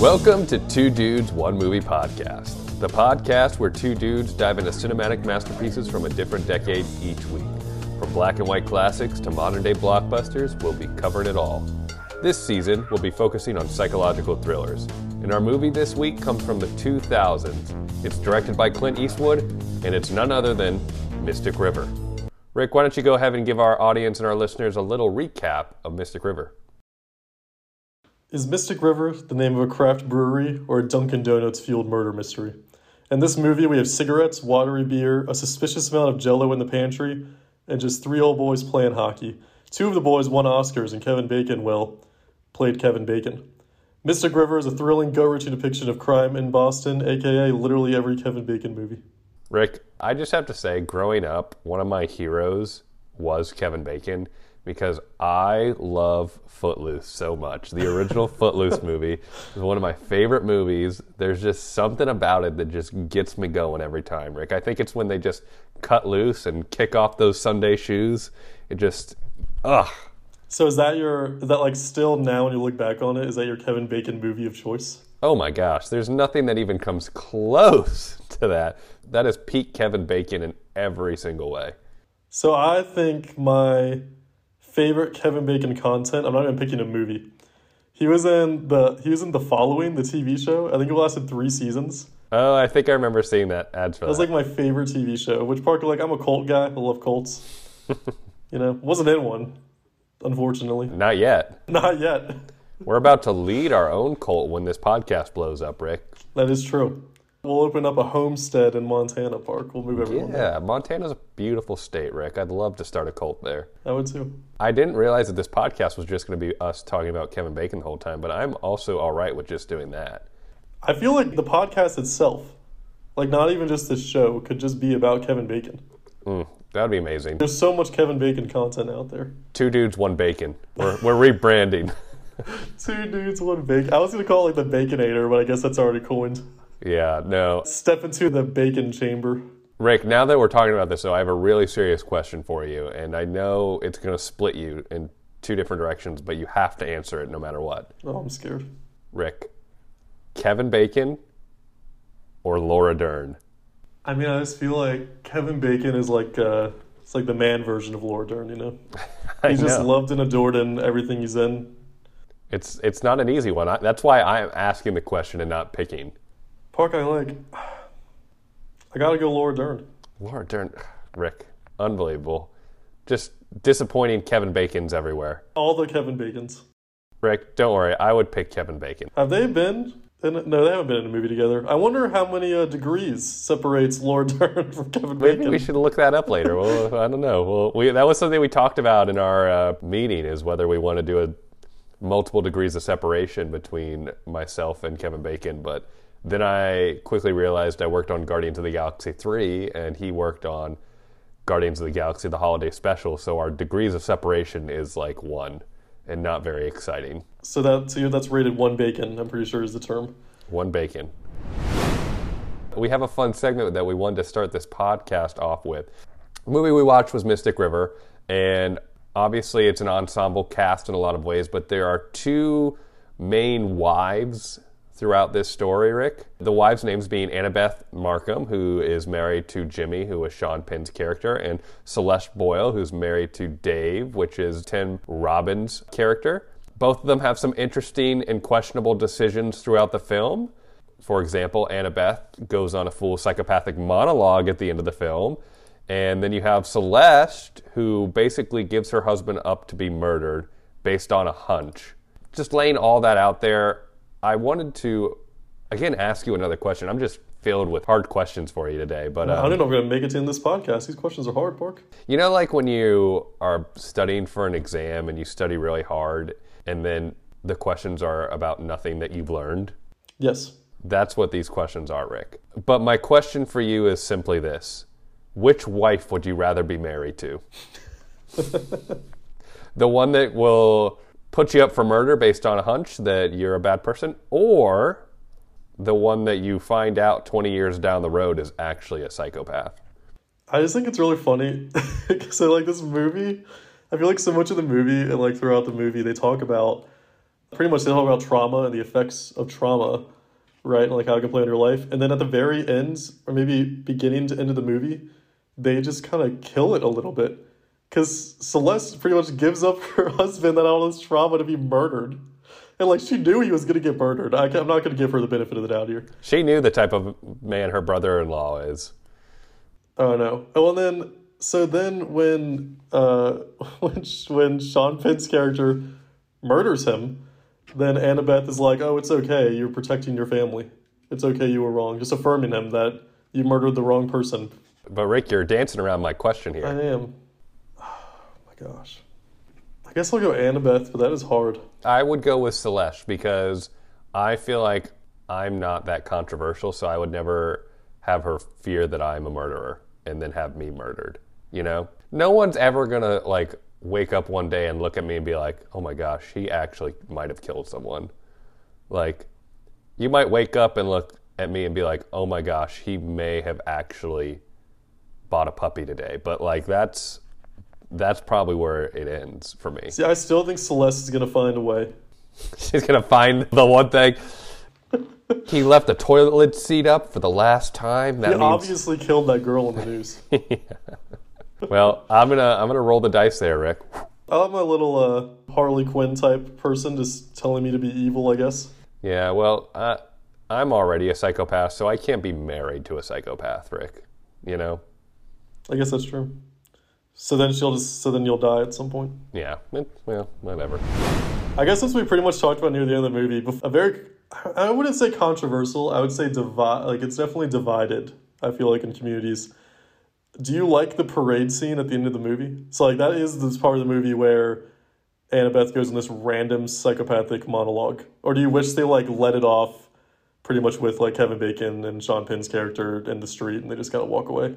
Welcome to Two Dudes, One Movie Podcast, the podcast where two dudes dive into cinematic masterpieces from a different decade each week. From black and white classics to modern day blockbusters, we'll be covering it all. This season, we'll be focusing on psychological thrillers. And our movie this week comes from the 2000s. It's directed by Clint Eastwood, and it's none other than Mystic River. Rick, why don't you go ahead and give our audience and our listeners a little recap of Mystic River? Is Mystic River the name of a craft brewery or a Dunkin' Donuts fueled murder mystery? In this movie, we have cigarettes, watery beer, a suspicious amount of jello in the pantry, and just three old boys playing hockey. Two of the boys won Oscars, and Kevin Bacon, well, played Kevin Bacon. Mystic River is a thrilling Guy Ritchie depiction of crime in Boston, aka literally every Kevin Bacon movie. Rick, I just have to say, growing up, one of my heroes was Kevin Bacon because I love Footloose so much. The original Footloose movie is one of my favorite movies. There's just something about it that just gets me going every time, Rick. I think it's when they just cut loose and kick off those Sunday shoes. It just, ugh. So is that your is that like still now when you look back on it, is that your Kevin Bacon movie of choice? Oh my gosh, there's nothing that even comes close to that. That is peak Kevin Bacon in every single way. So I think my favorite Kevin Bacon content. I'm not even picking a movie. He was in the he was in the following the TV show. I think it lasted three seasons. Oh, I think I remember seeing that ads for That was like my favorite TV show. Which Parker, like I'm a cult guy. I love Colts. you know, wasn't in one, unfortunately. Not yet. Not yet. We're about to lead our own cult when this podcast blows up, Rick. That is true. We'll open up a homestead in Montana Park. We'll move everyone. there. Yeah, Montana's a beautiful state, Rick. I'd love to start a cult there. I would too. I didn't realize that this podcast was just going to be us talking about Kevin Bacon the whole time, but I'm also all right with just doing that. I feel like the podcast itself, like not even just this show, could just be about Kevin Bacon. Mm, that'd be amazing. There's so much Kevin Bacon content out there. Two dudes, one bacon. We're, we're rebranding. Two dudes, one bacon. I was gonna call it like the Baconator, but I guess that's already coined. Yeah, no. Step into the bacon chamber. Rick, now that we're talking about this, though, I have a really serious question for you, and I know it's going to split you in two different directions, but you have to answer it no matter what. Oh, I'm scared. Rick, Kevin Bacon or Laura Dern? I mean, I just feel like Kevin Bacon is like uh, it's like the man version of Laura Dern. You know, he's just loved and adored in everything he's in. It's it's not an easy one. I, that's why I'm asking the question and not picking. I like. I gotta go Laura Dern. Laura Dern, Rick, unbelievable. Just disappointing Kevin Bacon's everywhere. All the Kevin Bacons. Rick, don't worry, I would pick Kevin Bacon. Have they been? In, no, they haven't been in a movie together. I wonder how many uh, degrees separates Laura Dern from Kevin Bacon. Maybe we should look that up later. Well, I don't know. Well, we, that was something we talked about in our uh, meeting is whether we want to do a multiple degrees of separation between myself and Kevin Bacon. But then I quickly realized I worked on Guardians of the Galaxy 3 and he worked on Guardians of the Galaxy the holiday special. So our degrees of separation is like one and not very exciting. So that so that's rated one bacon. I'm pretty sure is the term. One bacon. We have a fun segment that we wanted to start this podcast off with. The movie we watched was Mystic River, and obviously it's an ensemble cast in a lot of ways, but there are two main wives throughout this story, Rick. The wives' names being Annabeth Markham, who is married to Jimmy, who is Sean Penn's character, and Celeste Boyle, who's married to Dave, which is Tim Robbins' character. Both of them have some interesting and questionable decisions throughout the film. For example, Annabeth goes on a full psychopathic monologue at the end of the film. And then you have Celeste, who basically gives her husband up to be murdered based on a hunch. Just laying all that out there, I wanted to, again, ask you another question. I'm just filled with hard questions for you today. But I um, don't know if we're gonna make it to in this podcast. These questions are hard, Park. you know, like when you are studying for an exam and you study really hard, and then the questions are about nothing that you've learned? Yes. That's what these questions are, Rick. But my question for you is simply this Which wife would you rather be married to? the one that will put you up for murder based on a hunch that you're a bad person, or the one that you find out 20 years down the road is actually a psychopath? I just think it's really funny because I like this movie. I feel like so much of the movie and like throughout the movie they talk about Pretty much they talk about trauma and the effects of trauma, right? And like how it can play in your life. And then at the very end, or maybe beginning to end of the movie, they just kind of kill it a little bit. Because Celeste pretty much gives up her husband and all this trauma to be murdered. And like she knew he was going to get murdered. I, I'm not going to give her the benefit of the doubt here. She knew the type of man her brother-in-law is. Oh no. Oh, and then so then when uh when when Sean Penn's character murders him, then Annabeth is like, "Oh, it's okay. You're protecting your family. It's okay. You were wrong." Just affirming him that you murdered the wrong person. But Rick, you're dancing around my question here. I am. Gosh. I guess I'll go Annabeth, but that is hard. I would go with Celeste because I feel like I'm not that controversial, so I would never have her fear that I'm a murderer and then have me murdered. You know, no one's ever gonna like wake up one day and look at me and be like, "Oh my gosh, he actually might have killed someone." Like, you might wake up and look at me and be like, "Oh my gosh, he may have actually bought a puppy today." But like, that's that's probably where it ends for me. See, I still think Celeste is gonna find a way. She's gonna find the one thing. he left the toilet seat up for the last time. That He means, obviously killed that girl in the news. well, I'm gonna I'm gonna roll the dice there, Rick. I'm a little uh, Harley Quinn type person, just telling me to be evil. I guess. Yeah, well, uh, I'm already a psychopath, so I can't be married to a psychopath, Rick. You know? I guess that's true. So then she'll just. So then you'll die at some point. Yeah. It, well, whatever. I guess since we pretty much talked about near the end of the movie, a very, I wouldn't say controversial. I would say divide. Like it's definitely divided. I feel like in communities. Do you like the parade scene at the end of the movie? So like that is this part of the movie where Annabeth goes in this random psychopathic monologue, or do you wish they like let it off, pretty much with like Kevin Bacon and Sean Penn's character in the street, and they just kind of walk away?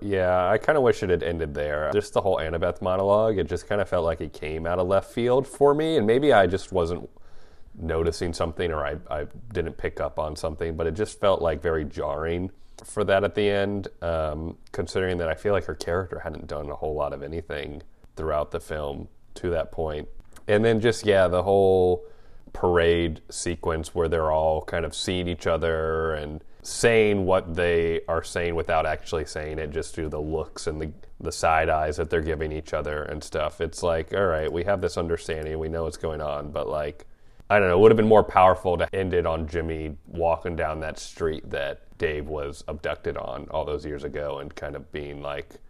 Yeah, I kind of wish it had ended there. Just the whole Annabeth monologue, it just kind of felt like it came out of left field for me, and maybe I just wasn't noticing something or I, I didn't pick up on something, but it just felt like very jarring for that at the end, um, considering that I feel like her character hadn't done a whole lot of anything throughout the film to that point. And then just, yeah, the whole parade sequence where they're all kind of seeing each other and saying what they are saying without actually saying it just through the looks and the, the side eyes that they're giving each other and stuff. It's like, all right, we have this understanding, we know what's going on, but like, I don't know, it would have been more powerful to end it on Jimmy walking down that street that Dave was abducted on all those years ago and kind of being like,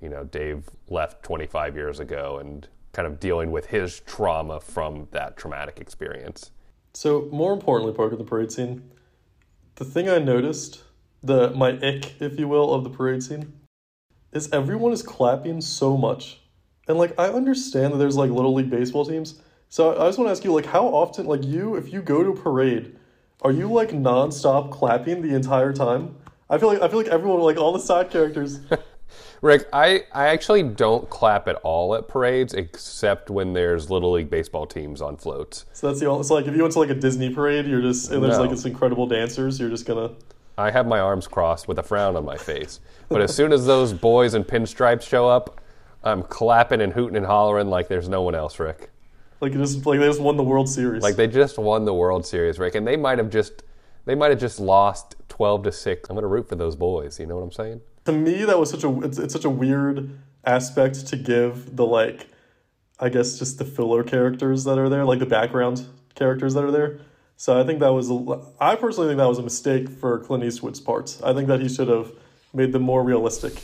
you know, Dave left 25 years ago and kind of dealing with his trauma from that traumatic experience. So more importantly, Parker, the parade scene, the thing I noticed, the my ick, if you will, of the parade scene, is everyone is clapping so much, and like I understand that there's like little league baseball teams. So I just want to ask you, like, how often, like you, if you go to a parade, are you like nonstop clapping the entire time? I feel like I feel like everyone, like all the side characters. Rick, I, I actually don't clap at all at parades except when there's little league baseball teams on floats. So that's the only. So like, if you went to like a Disney parade, you're just and there's No. like this incredible dancers, you're just gonna. I have my arms crossed with a frown on my face. But as soon as those boys in pinstripes show up, I'm clapping and hooting and hollering like there's no one else, Rick. Like just like they just won the World Series. Like they just won the World Series, Rick, and they might have just they might have just lost 12 to 6. I'm to root for those boys, you know what I'm saying? To me that was such a it's, it's such a weird aspect to give the like i guess just the filler characters that are there like the background characters that are there. So i think that was a, i personally think that was a mistake for clint eastwood's parts. I think that he should have made them more realistic.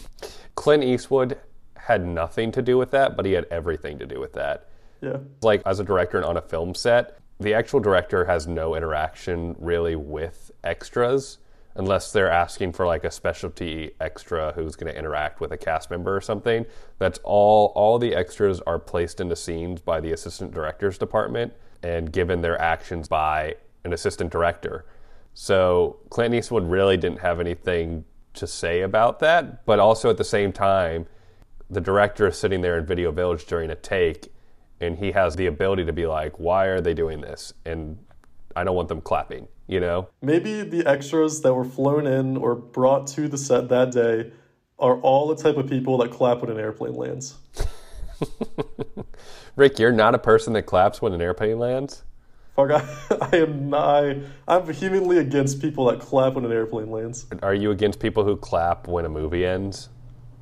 Clint Eastwood had nothing to do with that, but he had everything to do with that. yeah. Like as a director and on a film set, the actual director has no interaction really with extras unless they're asking for like a specialty extra who's going to interact with a cast member or something. That's all all the extras are placed into scenes by the assistant director's department and given their actions by an assistant director. So Clint Eastwood really didn't have anything to say about that, but also at the same time, the director is sitting there in Video Village during a take, and he has the ability to be like, "Why are they doing this?" And I don't want them clapping, you know. maybe the extras that were flown in or brought to the set that day are all the type of people that clap when an airplane lands Rick, you're not a person that claps when an airplane lands. Fuck, I, I am not. I, I'm vehemently against people that clap when an airplane lands. Are you against people who clap when a movie ends?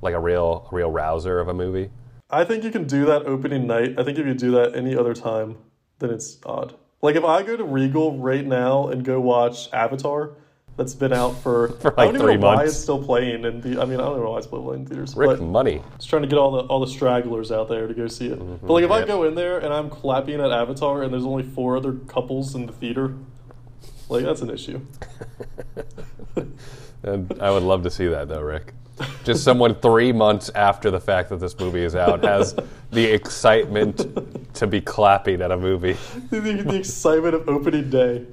Like a real, a real rouser of a movie? I think you can do that opening night. I think if you do that any other time, then it's odd. Like if I go to Regal right now and go watch Avatar, that's been out for, For like I don't even know why it's still playing. And the, I mean, I don't know why it's still playing in theaters. Rick, but money. just trying to get all the all the stragglers out there to go see it. Mm-hmm. But like if I go in there and I'm clapping at Avatar and there's only four other couples in the theater, like that's an issue. And I would love to see that though, Rick. Just someone three months after the fact that this movie is out has the excitement to be clapping at a movie. the, the excitement of opening day.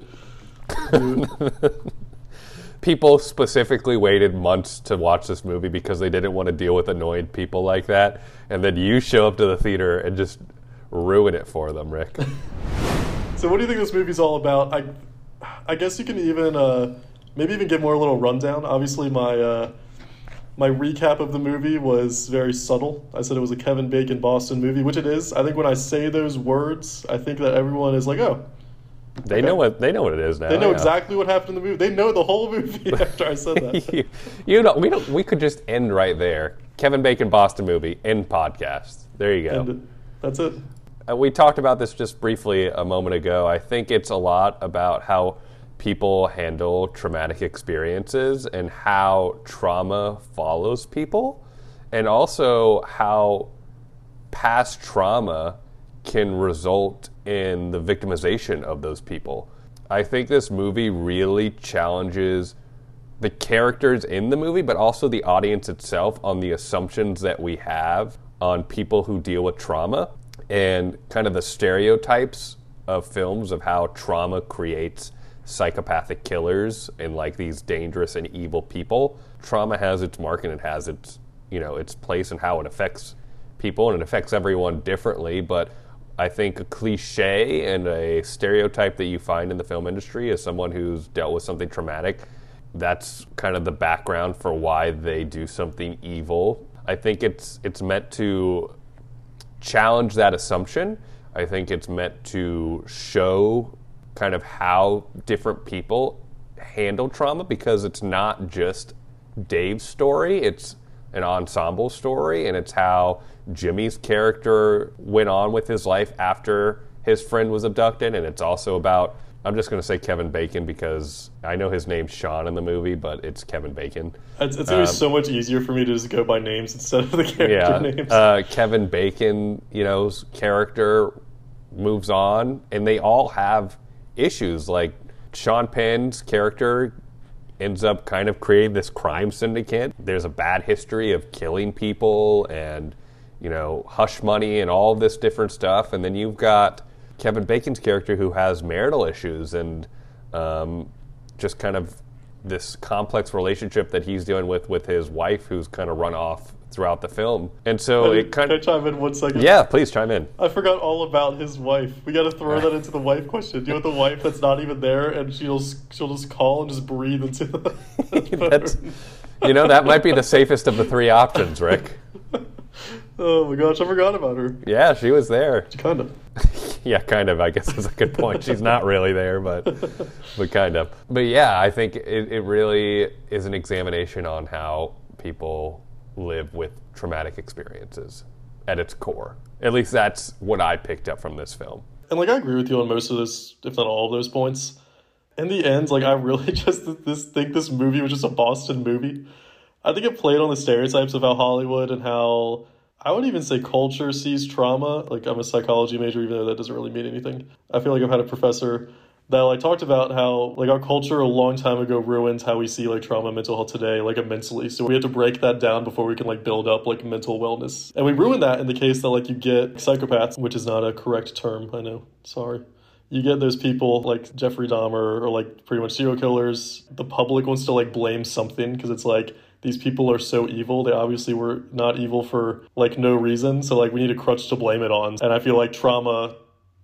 People specifically waited months to watch this movie because they didn't want to deal with annoyed people like that. And then you show up to the theater and just ruin it for them, Rick. So what do you think this movie's all about? I, I guess you can even uh, maybe even give more a little rundown. Obviously, my uh, my recap of the movie was very subtle. I said it was a Kevin Bacon Boston movie, which it is. I think when I say those words, I think that everyone is like, oh, They know what they know what it is now. they know yeah. exactly what happened in the movie. They know the whole movie after I said that. you, you know, we don't. We could just end right there. Kevin Bacon Boston movie end podcast. There you go. and that's it. Uh, we talked about this just briefly a moment ago. I think it's a lot about how people handle traumatic experiences and how trauma follows people, and also how past trauma can result in the victimization of those people. I think this movie really challenges the characters in the movie, but also the audience itself on the assumptions that we have on people who deal with trauma and kind of the stereotypes of films of how trauma creates psychopathic killers and like these dangerous and evil people. Trauma has its mark and it has its, you know, its place and how it affects people and it affects everyone differently, but I think a cliche and a stereotype that you find in the film industry is someone who's dealt with something traumatic. That's kind of the background for why they do something evil. I think it's it's meant to challenge that assumption. I think it's meant to show kind of how different people handle trauma because it's not just Dave's story, it's an ensemble story, and it's how Jimmy's character went on with his life after his friend was abducted, and it's also about. I'm just going to say Kevin Bacon because I know his name's Sean in the movie, but it's Kevin Bacon. It's, it's gonna be so much easier for me to just go by names instead of the character yeah, names. uh, Kevin Bacon, you know's character moves on, and they all have issues. Like Sean Penn's character ends up kind of creating this crime syndicate. There's a bad history of killing people and you know hush money and all this different stuff, and then you've got Kevin Bacon's character who has marital issues and um, just kind of this complex relationship that he's dealing with with his wife, who's kind of run off throughout the film, and so it kind Can I of chime in one second? yeah. Please chime in. I forgot all about his wife. We got to throw that into the wife question. Do you want the wife that's not even there and she'll she'll just call and just breathe into the. That's you know that might be the safest of the three options, Rick. oh my gosh, I forgot about her. Yeah, she was there. Kind of. Yeah, kind of. I guess that's a good point. She's not really there, but but kind of. But yeah, I think it, it really is an examination on how people live with traumatic experiences at its core. At least that's what I picked up from this film. And like I agree with you on most of this, if not all of those points. In the end, like I really just this think this movie was just a Boston movie. I think it played on the stereotypes of how Hollywood and how I wouldn't even say culture sees trauma. Like I'm a psychology major, even though that doesn't really mean anything. I feel like I've had a professor that like talked about how like our culture a long time ago ruined how we see like trauma and mental health today, like immensely So we have to break that down before we can like build up like mental wellness. And we ruin that in the case that like you get psychopaths, which is not a correct term, I know. Sorry you get those people like Jeffrey Dahmer or like pretty much serial killers. The public wants to like blame something because it's like these people are so evil. They obviously were not evil for like no reason. So like we need a crutch to blame it on. And I feel like trauma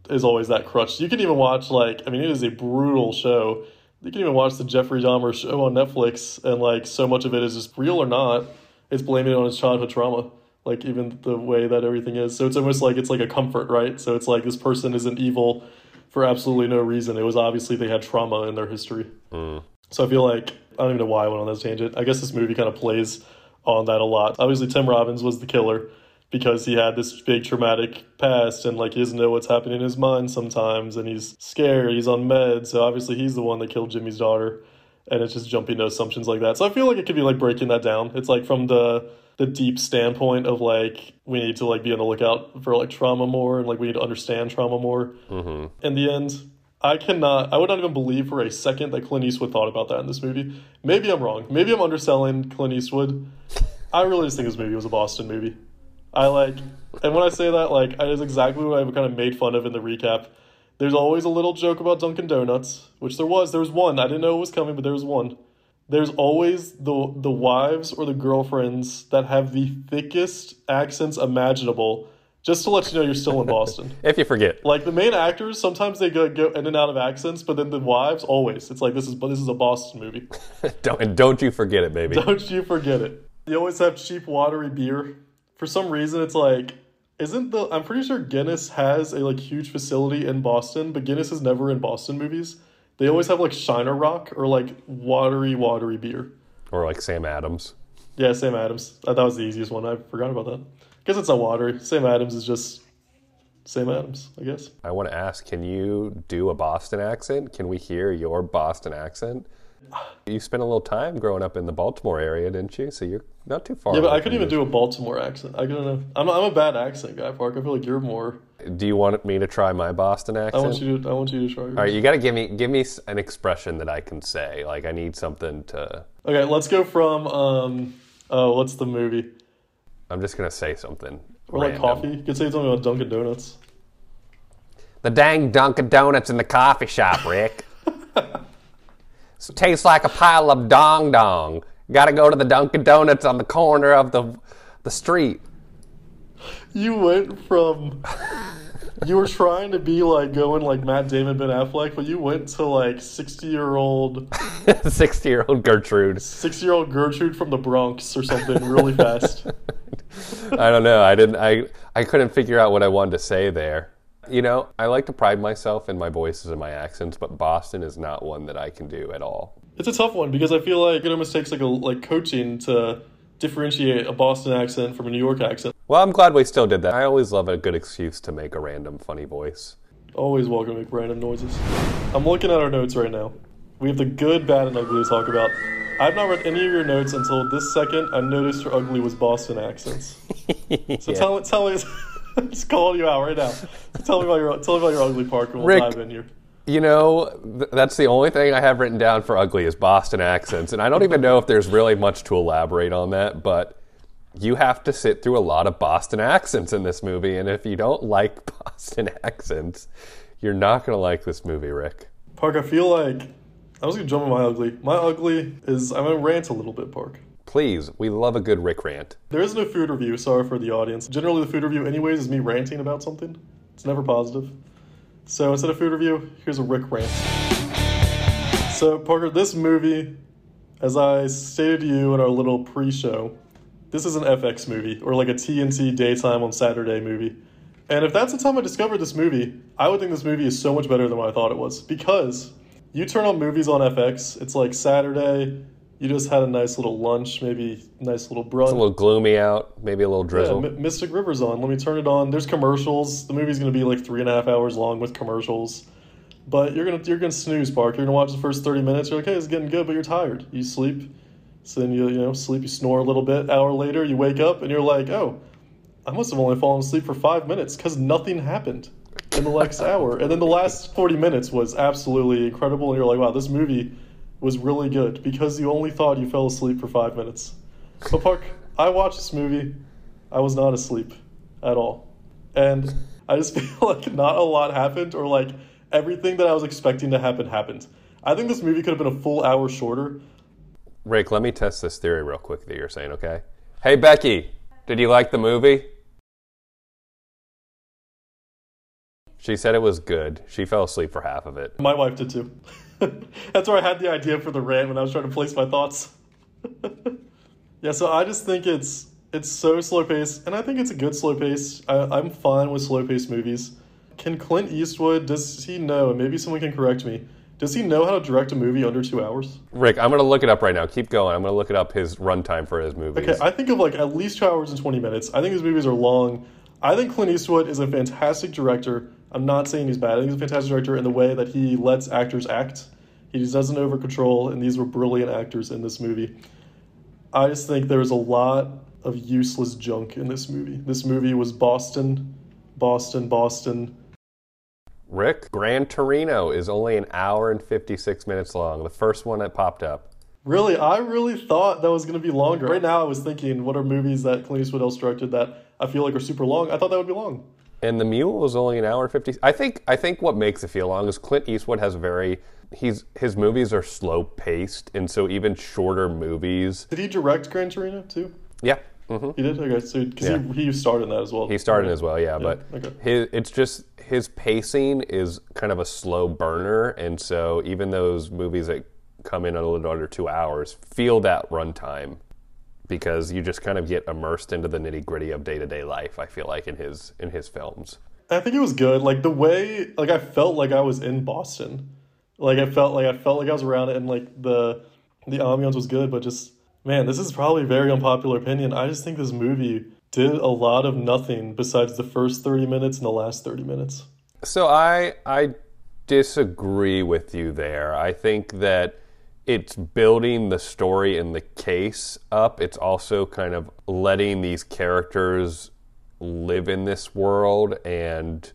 is always that crutch. You can even watch like I mean it is a brutal show. You can even watch the Jeffrey Dahmer show on Netflix and like so much of it is just real or not, it's blaming it on his childhood trauma. Like even the way that everything is. So it's almost like it's like a comfort, right? So it's like this person isn't evil for absolutely no reason. It was obviously they had trauma in their history. Mm. So I feel like I don't even know why I went on this tangent. I guess this movie kind of plays on that a lot. Obviously, Tim Robbins was the killer because he had this big traumatic past and like he doesn't know what's happening in his mind sometimes and he's scared, he's on meds, so obviously he's the one that killed Jimmy's daughter. And it's just jumping to assumptions like that. So I feel like it could be like breaking that down. It's like from the the deep standpoint of like we need to like be on the lookout for like trauma more and like we need to understand trauma more. Mm-hmm. In the end, I cannot. I would not even believe for a second that Clint Eastwood thought about that in this movie. Maybe I'm wrong. Maybe I'm underselling Clint Eastwood. I really just think this movie was a Boston movie. I like, and when I say that, like, it is exactly what I kind of made fun of in the recap. There's always a little joke about Dunkin' Donuts, which there was. There was one. I didn't know it was coming, but there was one. There's always the the wives or the girlfriends that have the thickest accents imaginable, just to let you know you're still in Boston. If you forget. Like the main actors, sometimes they go, go in and out of accents, but then the wives always. It's like this is this is a Boston movie. don't, and don't you forget it, baby. Don't you forget it. You always have cheap watery beer. For some reason, it's like isn't the I'm pretty sure Guinness has a like huge facility in Boston, but Guinness is never in Boston movies. They always have like Shiner Bock or like watery watery beer. Or like Sam Adams. Yeah, Sam Adams. Uh, That was the easiest one. I forgot about that. Guess it's not watery. Sam Adams is just Sam Adams, I guess. I want to ask, can you do a Boston accent? Can we hear your Boston accent? You spent a little time growing up in the Baltimore area, didn't you? So you're not too far. Yeah, but I couldn't even do a Baltimore accent. I couldn't. Have, I'm I'm a bad accent guy, Park. I feel like you're more. Do you want me to try my Boston accent? I want you to. I want you to try. Yours. All right, you got to give me give me an expression that I can say. Like I need something to. Okay, let's go from um. Oh, what's the movie? I'm just gonna say something. Or like random. coffee. You could say something about Dunkin' Donuts. The dang Dunkin' Donuts in the coffee shop, Rick. So tastes like a pile of dong dong. Got to go to the Dunkin' Donuts on the corner of the the street. You went from. You were trying to be like going like Matt Damon, Ben Affleck, but you went to like sixty year old, Sixty year old Gertrude. sixty year old Gertrude from the Bronx or something really fast. I don't know. I didn't. I I couldn't figure out what I wanted to say there. You know, I like to pride myself in my voices and my accents, but Boston is not one that I can do at all. It's a tough one because I feel like it almost takes like a like coaching to differentiate a Boston accent from a New York accent. Well, I'm glad we still did that. I always love a good excuse to make a random funny voice. Always welcome to make random noises. I'm looking at our notes right now. We have the good, bad, and ugly to talk about. I've not read any of your notes until this second. I noticed your ugly was Boston accents. So Yeah. tell tell me, I'm just calling you out right now. Tell me about your tell me about your ugly part, and we'll Rick. dive in here. You know, th- that's the only thing I have written down for ugly is Boston accents. And I don't even know if there's really much to elaborate on that, but you have to sit through a lot of Boston accents in this movie. And if you don't like Boston accents, you're not going to like this movie, Rick. Park, I feel like I was gonna jump on my ugly. My ugly is I'm gonna rant a little bit, Park. Please, we love a good Rick rant. There is no food review. Sorry for the audience. Generally, the food review, anyways, is me ranting about something. It's never positive. So instead of food review, here's a Rick rant. So Parker, this movie, as I stated to you in our little pre-show, this is an FX movie or like a TNT daytime on Saturday movie. And if that's the time I discovered this movie, I would think this movie is so much better than what I thought it was. Because you turn on movies on FX, it's like Saturday, you just had a nice little lunch, maybe nice little brunch. It's a little gloomy out, maybe a little Yeah, drizzle. M- Mystic River's on. Let me turn it on. There's commercials. The movie's gonna be like three and a half hours long with commercials. But you're gonna you're gonna snooze, Park. You're gonna watch the first thirty minutes. You're like, hey, it's getting good, but you're tired. You sleep. So then you you know sleep. You snore a little bit. Hour later, you wake up and you're like, oh, I must have only fallen asleep for five minutes because nothing happened in the next hour. And then the last forty minutes was absolutely incredible. And you're like, wow, this movie was really good because you only thought you fell asleep for five minutes. But Park, I watched this movie. I was not asleep at all. And I just feel like not a lot happened or like everything that I was expecting to happen happened. I think this movie could have been a full hour shorter. Rick, let me test this theory real quick that you're saying, okay? Hey, Becky, did you like the movie? She said it was good. She fell asleep for half of it. My wife did too. That's where I had the idea for the rant when I was trying to place my thoughts. yeah, so I just think it's it's so slow paced, and I think it's a good slow pace. I, I'm fine with slow paced movies. can Clint Eastwood, does he know, and maybe someone can correct me, does he know how to direct a movie under two hours? Rick, I'm going to look it up right now. Keep going. I'm going to look it up his runtime for his movies. Okay, I think of like at least two hours and 20 minutes. I think his movies are long. I think Clint Eastwood is a fantastic director. I'm not saying he's bad. I think he's a fantastic director in the way that he lets actors act. He just doesn't over control, and these were brilliant actors in this movie. I just think there was a lot of useless junk in this movie. This movie was Boston, Boston, Boston. Rick, Gran Torino is only an hour and 56 minutes long. The first one that popped up. Really, I really thought that was going to be longer. Right now, I was thinking, what are movies that Clint Eastwood else directed that I feel like are super long? I thought that would be long. And the Mule is only an hour and 50. I think I think what makes it feel long is Clint Eastwood has very he's his movies are slow paced, and so even shorter movies. Did he direct Gran Torino too? Yeah. hmm He did. Okay, so because Yeah. he, he starred in that as well. He started as well, yeah, but okay. his, it's just his pacing is kind of a slow burner, and so even those movies that come in a little under two hours feel that runtime because you just kind of get immersed into the nitty gritty of day to day life. I feel like in his in his films. I think it was good. Like the way, like I felt like I was in Boston. Like I felt like I felt like I was around it, and like the the ambiance was good. But just man, this is probably a very unpopular opinion. I just think this movie did a lot of nothing besides the first thirty minutes and the last thirty minutes. So I I disagree with you there. I think that it's building the story and the case up. It's also kind of letting these characters live in this world and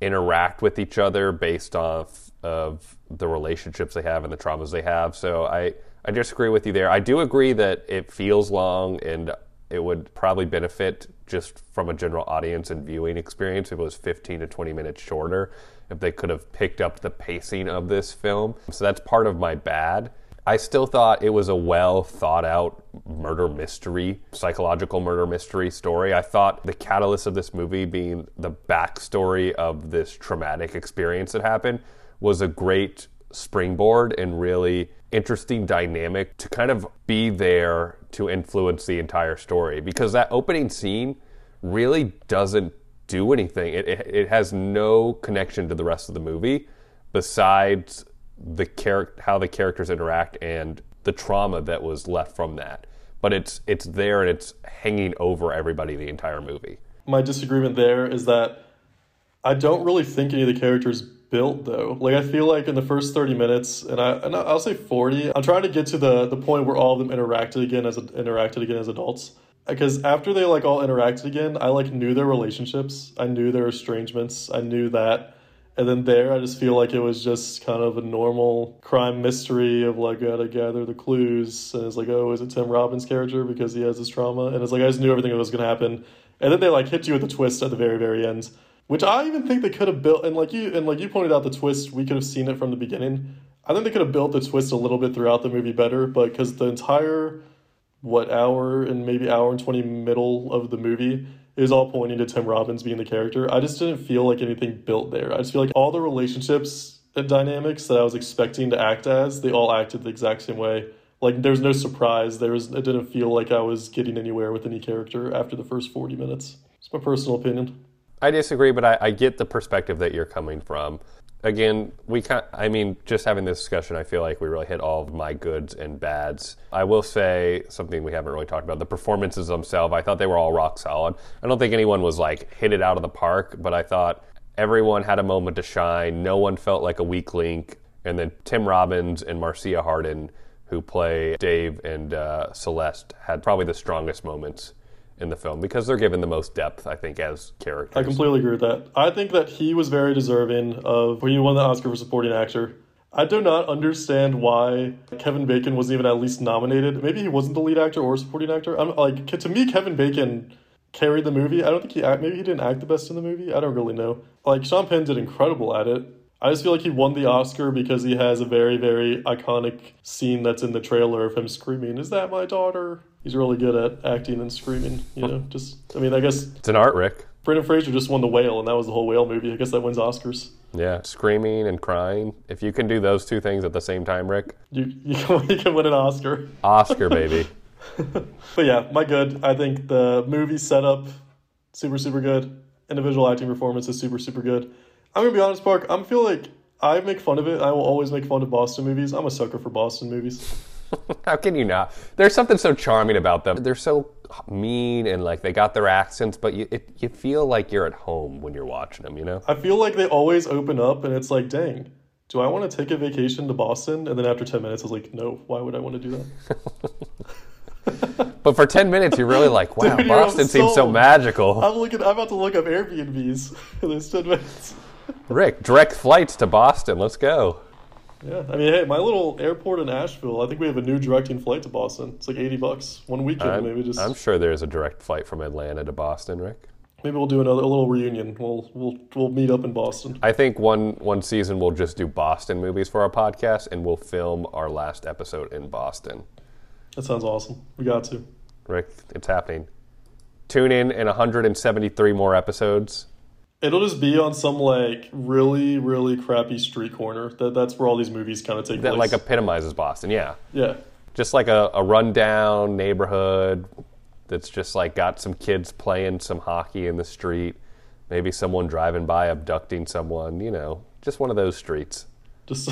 interact with each other based off of the relationships they have and the traumas they have. So I, I disagree with you there. I do agree that it feels long and it would probably benefit just from a general audience and viewing experience if it was 15 to 20 minutes shorter, if they could have picked up the pacing of this film. So that's part of my bad. I still thought it was a well thought out murder mystery, psychological murder mystery story. I thought the catalyst of this movie being the backstory of this traumatic experience that happened was a great springboard and really interesting dynamic to kind of be there to influence the entire story because that opening scene really doesn't do anything. It, it, it has no connection to the rest of the movie besides the char- how the characters interact and the trauma that was left from that. But it's it's there and it's hanging over everybody the entire movie. My disagreement there is that I don't really think any of the characters built though. Like I feel like in the first thirty minutes, and I and I'll say forty. I'm trying to get to the the point where all of them interacted again as interacted again as adults. Because after they like all interacted again, I like knew their relationships. I knew their estrangements. I knew that. And then there, I just feel like it was just kind of a normal crime mystery of like, gotta gather the clues. And it's like, oh, is it Tim Robbins' character because he has this trauma? And it's like, I just knew everything that was gonna happen. And then they like hit you with the twist at the very, very end, which I even think they could have built. And like you, and like you pointed out, the twist we could have seen it from the beginning. I think they could have built the twist a little bit throughout the movie better, but because the entire what hour and maybe hour and 20 middle of the movie is all pointing to Tim Robbins being the character. I just didn't feel like anything built there. I just feel like all the relationships and dynamics that I was expecting to act as, they all acted the exact same way. Like there's no surprise. There was it didn't feel like I was getting anywhere with any character after the first 40 minutes. It's my personal opinion. I disagree, but I, I get the perspective that you're coming from. Again, we can I mean, just having this discussion, I feel like we really hit all of my goods and bads. I will say something we haven't really talked about: the performances themselves. I thought they were all rock solid. I don't think anyone was like hit it out of the park, but I thought everyone had a moment to shine. No one felt like a weak link. And then Tim Robbins and Marcia Harden, who play Dave and uh, Celeste, had probably the strongest moments in the film because they're given the most depth, I think, as characters. I completely agree with that. I think that he was very deserving of when he won the Oscar for supporting actor. I do not understand why Kevin Bacon wasn't even at least nominated. Maybe he wasn't the lead actor or supporting actor. I'm like to me, Kevin Bacon carried the movie. I don't think he act, maybe he didn't act the best in the movie. I don't really know. Like Sean Penn did incredible at it. I just feel like he won the Oscar because he has a very very iconic scene that's in the trailer of him screaming, "Is that my daughter?" He's really good at acting and screaming. You know, just I mean, I guess it's an art, Rick. Brendan Fraser just won the Whale, and that was the whole Whale movie. I guess that wins Oscars. Yeah, screaming and crying. If you can do those two things at the same time, Rick, You you can, you can win an Oscar. Oscar, baby. But yeah, my good. I think the movie setup super super good. individual acting performance is super, super good. I'm gonna be honest, Park. I'm feel like I make fun of it. I will always make fun of Boston movies. I'm a sucker for Boston movies. How can you not? There's something so charming about them. They're so mean and like they got their accents, but you it, you feel like you're at home when you're watching them. You know? I feel like they always open up, and it's like, dang, do I want to take a vacation to Boston? And then after ten minutes, I was like, no. Why would I want to do that? But for ten minutes, you're really like, wow, Dude, Boston seems so magical. I'm looking. I'm about to look up Airbnbs in this ten minutes. Rick, direct flights to Boston. Let's go. Yeah, I mean, hey, my little airport in Asheville. I think we have a new directing flight to Boston. It's like eighty bucks one weekend. I'm, maybe just I'm sure there's a direct flight from Atlanta to Boston, Rick. maybe we'll do another a little reunion. We'll we'll we'll meet up in Boston. I think one one season we'll just do Boston movies for our podcast, and we'll film our last episode in Boston. That sounds awesome. We got to. Rick, it's happening. Tune in in 173 more episodes. It'll just be on some like really really crappy street corner. That that's where all these movies kind of take That place. like epitomizes Boston, yeah. yeah. Just like a, a rundown neighborhood that's just like got some kids playing some hockey in the street, maybe someone driving by abducting someone, you know, just one of those streets. Just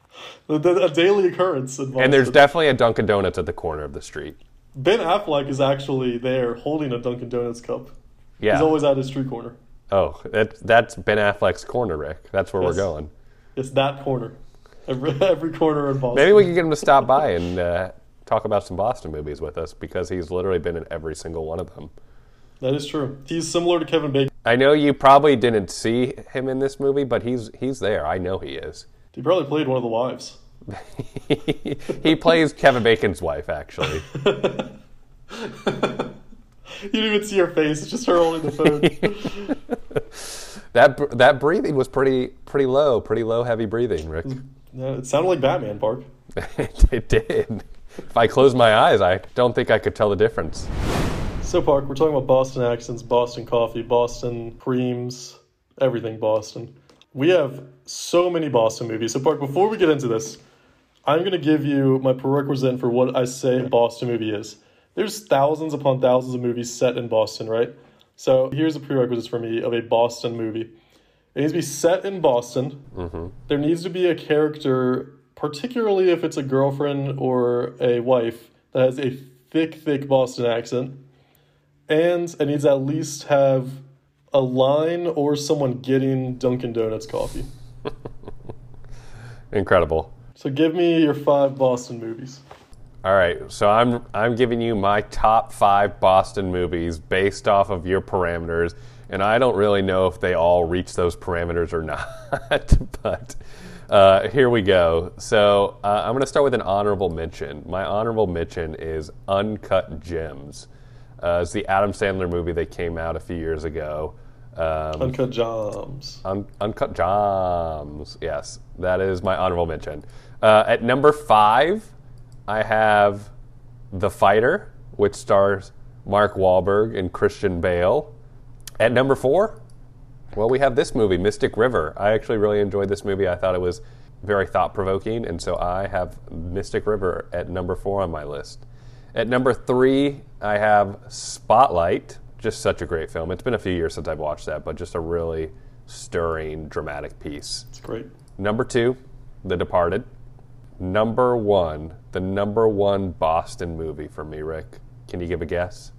a, daily occurrence. In And there's definitely a Dunkin' Donuts at the corner of the street. Ben Affleck is actually there holding a Dunkin' Donuts cup. Yeah. He's always at his street corner. Oh, that, that's Ben Affleck's corner, Rick. That's where Yes. we're going. It's that corner. Every every corner in Boston. Maybe we can get him to stop by and uh, talk about some Boston movies with us because he's literally been in every single one of them. That is true. He's similar to Kevin Bacon. I know you probably didn't see him in this movie, but he's he's there. I know he is. He probably played one of the wives. he plays Kevin Bacon's wife, actually. You didn't even see her face. It's just her holding the phone. That that breathing was pretty pretty low, pretty low, heavy breathing, Rick. Mm-hmm. yeah, it sounded like Batman, Park. it, it did. If I closed my eyes, I don't think I could tell the difference. So, Park, we're talking about Boston accents, Boston coffee, Boston creams, everything Boston. We have so many Boston movies. So, Park, before we get into this, I'm going to give you my prerequisite for what I say a Boston movie is. There's thousands upon thousands of movies set in Boston, right? So, here's the prerequisites for me of a Boston movie. It needs to be set in Boston. Mm-hmm. There needs to be a character, particularly if it's a girlfriend or a wife, that has a thick, thick Boston accent. And it needs to at least have a line or someone getting Dunkin' Donuts coffee. Incredible. So give me your five Boston movies. All right, so I'm I'm giving you my top five Boston movies based off of your parameters, and I don't really know if they all reach those parameters or not. but uh, here we go. So uh, I'm going to start with an honorable mention. My honorable mention is Uncut Gems. Uh, it's the Adam Sandler movie that came out a few years ago. Um, Uncut Gems. Un- Uncut Gems. Yes, that is my honorable mention. Uh, at number five, I have The Fighter, which stars Mark Wahlberg and Christian Bale. At number four, well, we have this movie, Mystic River. I actually really enjoyed this movie. I thought it was very thought provoking, and so I have Mystic River at number four on my list. At number three, I have Spotlight. Just such a great film. It's been a few years since I've watched that, but just a really stirring, dramatic piece. It's great. Number two, The Departed. Number one, the number one Boston movie for me, Rick. Can you give a guess?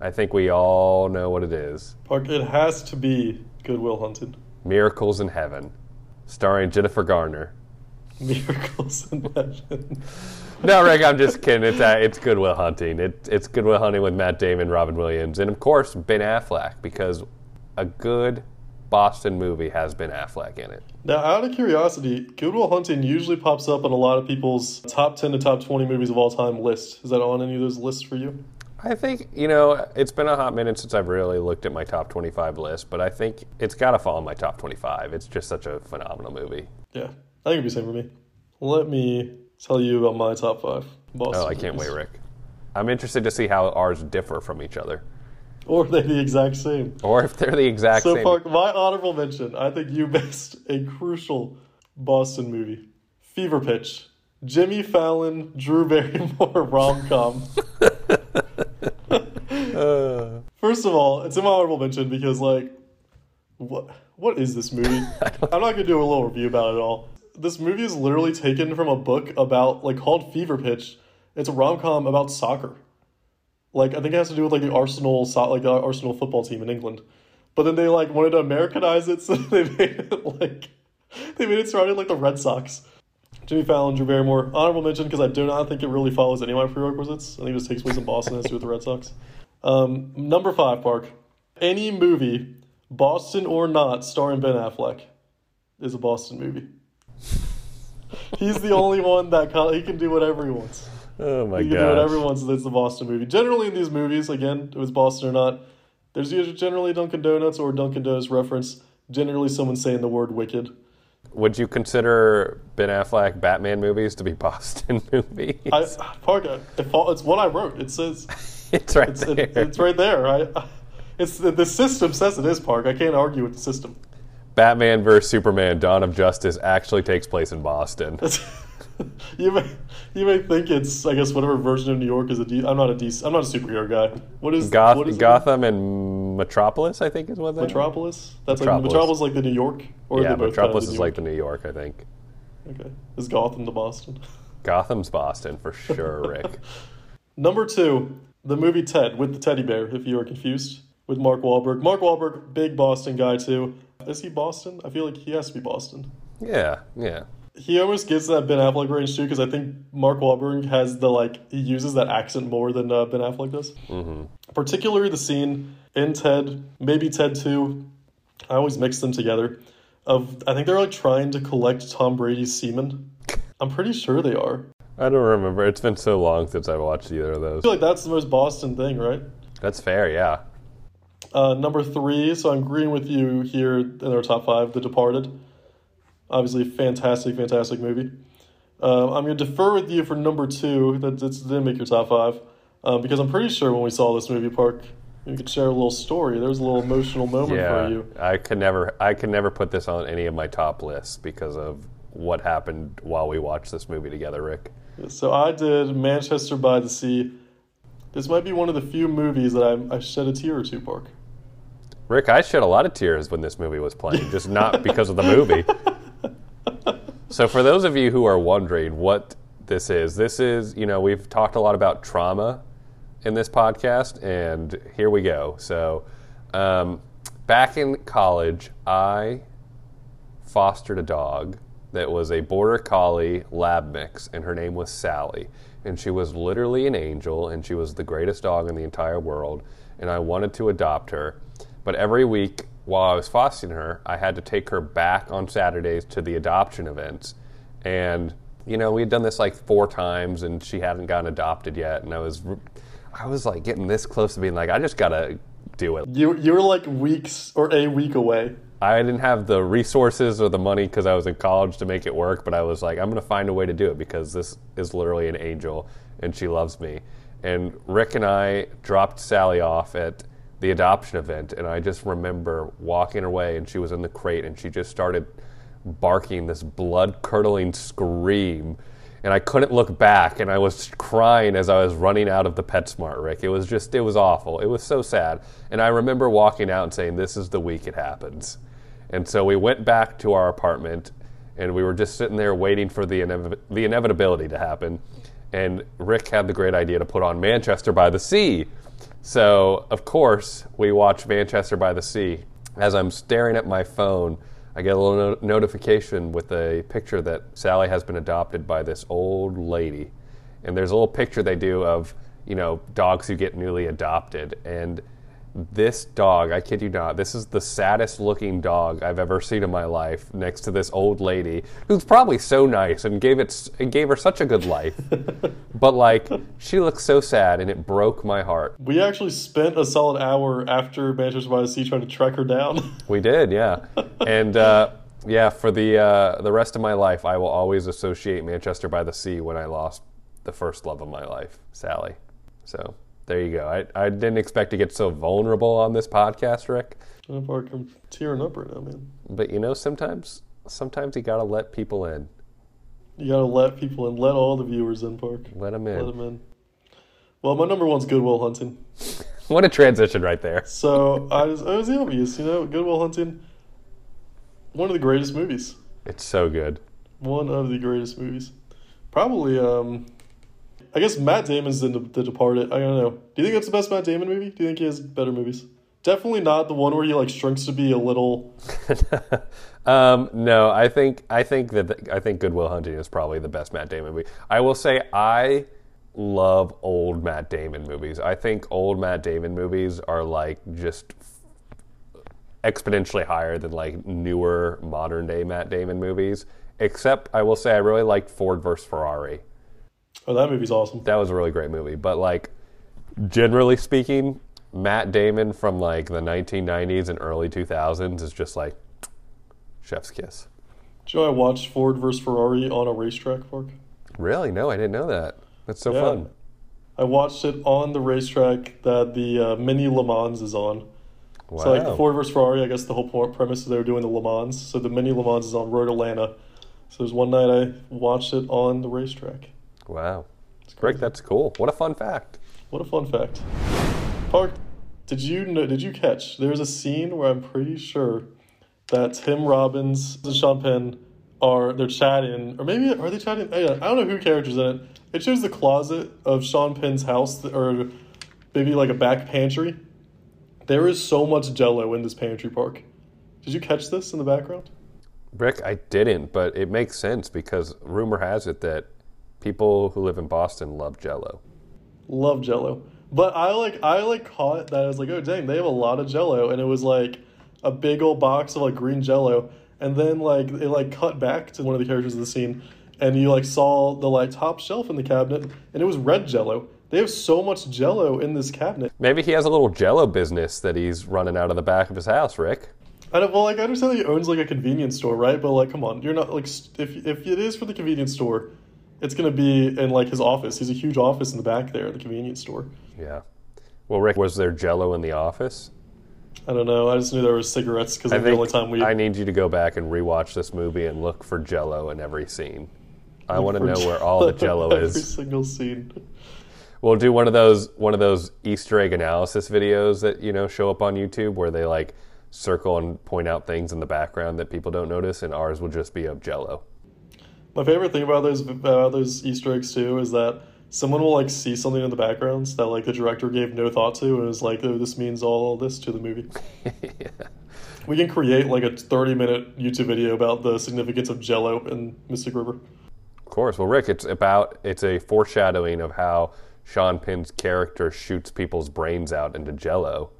I think we all know what it is. It has to be Good Will Hunting. Miracles in Heaven, starring Jennifer Garner. Miracles in Heaven. No, Rick, I'm just kidding. It's uh, it's Good Will Hunting. It, it's Good Will Hunting with Matt Damon, Robin Williams, and of course Ben Affleck, because a good Boston movie has Ben Affleck in it. Now, out of curiosity, Good Will Hunting usually pops up on a lot of people's top 10 to top 20 movies of all time list. Is that on any of those lists for you? I think you know it's been a hot minute since I've really looked at my top 25 list, but I think it's got to fall in my top 25. It's just such a phenomenal movie. Yeah, I think it'd be the same for me. Let me tell you about my top five. Boston Oh, I can't movies. wait, Rick. I'm interested to see how ours differ from each other, Or they're the exact same. or if they're the exact So, same. So, Park, my honorable mention, I think you missed a crucial Boston movie Fever Pitch. Jimmy Fallon, Drew Barrymore rom com. Uh, First of all, it's my honorable mention because, like, What what is this movie? I'm not gonna do a little review about it at all. This movie is literally taken from a book about like called Fever Pitch. It's a rom com about soccer. Like I think it has to do with like the Arsenal like the Arsenal football team in England. But then they like wanted to Americanize it, so they made it like they made it surrounding like the Red Sox. Jimmy Fallon, Drew Barrymore, honorable mention because I do not think it really follows any of my prerequisites. I think it just takes place in Boston and has to do with the Red Sox. Um, number five, Park. Any movie, Boston or not, starring Ben Affleck, is a Boston movie. He's the only one that he can do whatever he wants. Oh my He can do whatever he god. wants. It's the Boston movie. Generally, in these movies, again, it was Boston or not. There's usually generally Dunkin' Donuts or Dunkin' Donuts reference. Generally, someone saying the word "wicked." Would you consider Ben Affleck Batman movies to be Boston movies? I, it's what I wrote. It says it's right it's, there. it, it's right there. I, it's the system says it is Park. I can't argue with the system. Batman vs Superman: Dawn of Justice actually takes place in Boston. you may you may think it's I guess whatever version of New York is a D. I'm not a D. I'm not a superhero guy. What is Goth- what is it? Gotham and Metropolis, I think, is what they. Metropolis? That's Metropolis. like Metropolis, like the New York, or yeah, Metropolis kind of is like the New York, I think. Okay, is Gotham the Boston? Gotham's Boston for sure, Rick. Number two, the movie Ted with the teddy bear. If you are confused, with Mark Wahlberg. Mark Wahlberg, big Boston guy too. Is he Boston? I feel like he has to be Boston. yeah, yeah. He almost gets that Ben Affleck range too, because I think Mark Wahlberg has the like he uses that accent more than uh, Ben Affleck does. Mm-hmm. Particularly the scene in Ted, maybe Ted Two. I always mix them together. Of I think they're like trying to collect Tom Brady's semen. I'm pretty sure they are. I don't remember. It's been so long since I watched either of those. I feel like that's the most Boston thing, right? That's fair, yeah. Uh, number three, so I'm agreeing with you here in our top five, The Departed. Obviously, fantastic, fantastic movie. Uh, I'm going to defer with you for number two. That, that didn't make your top five. Um, because I'm pretty sure when we saw this movie, Park, you could share a little story. There was a little emotional moment Yeah, for you. I could never, I could never put this on any of my top lists because of what happened while we watched this movie together, Rick. So I did Manchester by the Sea. This might be one of the few movies that I, I shed a tear or two, Park. Rick, I shed a lot of tears when this movie was playing, just not because of the movie. So, for those of you who are wondering what this is, this is, you know, we've talked a lot about trauma in this podcast, and here we go. So, um, back in college, I fostered a dog that was a border collie lab mix, and her name was Sally. And she was literally an angel, and she was the greatest dog in the entire world. And I wanted to adopt her. But every week while I was fostering her, I had to take her back on Saturdays to the adoption events. And, you know, we had done this like four times, and she hadn't gotten adopted yet. And I was, I was like getting this close to being like, I just gotta do it. You, you were like weeks or a week away. I didn't have the resources or the money because I was in college to make it work, but I was like, I'm to find a way to do it because this is literally an angel and she loves me. And Rick and I dropped Sally off at the adoption event, and I just remember walking away, and she was in the crate, and she just started barking this blood curdling scream. And I couldn't look back, and I was crying as I was running out of the PetSmart, Rick. It was just, it was awful. It was so sad. And I remember walking out and saying, This is the week it happens. And so we went back to our apartment and we were just sitting there waiting for the, the inevitability to happen. And Rick had the great idea to put on Manchester by the Sea. So, of course, we watch Manchester by the Sea. As I'm staring at my phone, I get a little no- notification with a picture that Sally has been adopted by this old lady. And there's a little picture they do of, you know, dogs who get newly adopted. And this dog, I kid you not, this is the saddest looking dog I've ever seen in my life next to this old lady who's probably so nice and gave it and gave her such a good life. but like she looks so sad and it broke my heart. We actually spent a solid hour after Manchester by the Sea trying to track her down. We did, yeah. and uh, yeah, for the uh, the rest of my life I will always associate Manchester by the Sea when I lost the first love of my life, Sally. So there you go. I, I didn't expect to get so vulnerable on this podcast, Rick. Park, I'm tearing up right now, man. But you know, sometimes sometimes you gotta let people in. You gotta let people in. Let all the viewers in, Park. Let them in. Let them in. Well, my number one's Good Will Hunting. What a transition right there. So I was, it was obvious, you know, Good Will Hunting. one of the greatest movies. It's so good. One of the greatest movies. Probably, um, I guess Matt Damon's in The, the Departed. I don't know. Do you think that's the best Matt Damon movie? Do you think he has better movies? Definitely not the one where he like shrinks to be a little. um, no, I think I think that the, I think Good Will Hunting is probably the best Matt Damon movie. I will say I love old Matt Damon movies. I think old Matt Damon movies are like just exponentially higher than like newer modern day Matt Damon movies. Except I will say I really liked Ford vs Ferrari. Oh, that movie's awesome. That was a really great movie. But like generally speaking, Matt Damon from like the 1990s and early 2000s is just like chef's kiss. Do you know I watched Ford versus Ferrari on a racetrack park? Really? No, I didn't know that. That's so Yeah. fun. I watched it on the racetrack that the uh, mini Le Mans is on. Wow. So like the Ford versus Ferrari, I guess the whole premise is they were doing the Le Mans. So the mini Le Mans is on Road Atlanta. So there's one night I watched it on the racetrack. Wow. It's Rick, that's cool. What a fun fact. What a fun fact. Park, did you know, did you catch? There's a scene where I'm pretty sure that Tim Robbins and Sean Penn are they're chatting, or maybe are they chatting? I don't know who characters in it. It shows the closet of Sean Penn's house, or maybe like a back pantry. There is so much Jello in this pantry park. Did you catch this in the background? Rick, I didn't, but it makes sense because rumor has it that people who live in Boston love Jello. Love Jello. But I like I like caught that I was like, oh dang, they have a lot of Jello, and it was like a big old box of like green Jello, and then like it like cut back to one of the characters of the scene, and you like saw the like top shelf in the cabinet, and it was red Jello. They have so much Jello in this cabinet. Maybe he has a little Jello business that he's running out of the back of his house, Rick. I don't, well, like I understand that he owns like a convenience store, right? But like, come on, you're not like st- if if it is for the convenience store, it's gonna be in like his office. He's a huge office in the back there, at the convenience store. Yeah. Well, Rick, was there Jello in the office? I don't know. I just knew there was cigarettes because that's the only time we. I need you to go back and rewatch this movie and look for Jello in every scene. I want to know where all the Jello is. Every single scene. We'll do one of those one of those Easter egg analysis videos that you know show up on YouTube where they like circle and point out things in the background that people don't notice, and ours will just be of Jello. My favorite thing about those about those Easter eggs too is that someone will like see something in the backgrounds that like the director gave no thought to and is like, oh, this means all this to the movie. We can create like a thirty minute YouTube video about the significance of Jello in Mystic River. Of course. Well, Rick, it's about it's a foreshadowing of how Sean Penn's character shoots people's brains out into Jello.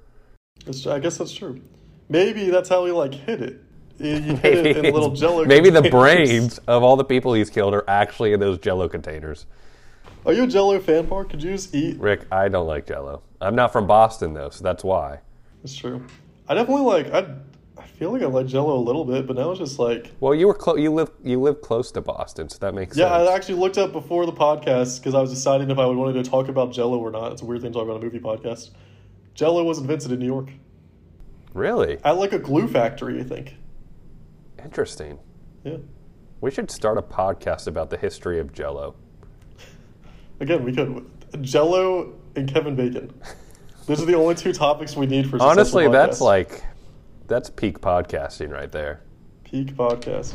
It's, I guess that's true. Maybe that's how he like hit it. He hit it in little Jello. Maybe the brains of all the people he's killed are actually in those Jello containers. Are you a Jello fan, Park? Could you just eat? Rick, I don't like Jello. I'm not from Boston though, so that's why. That's true. I definitely like. I I feel like I like Jello a little bit, but now it's just like. Well, you were clo- you live you live close to Boston, so that makes sense. Yeah, sense. I actually looked up before the podcast because I was deciding if I would wanted to talk about Jello or not. It's a weird thing to talk about on a movie podcast. Jello was invented in New York really at like a glue factory, I think. Interesting. Yeah. We should start a podcast about the history of Jello. Again, we could Jello and Kevin Bacon. Those are the only two topics we need for. Honestly, that's like that's peak podcasting right there. peak podcast.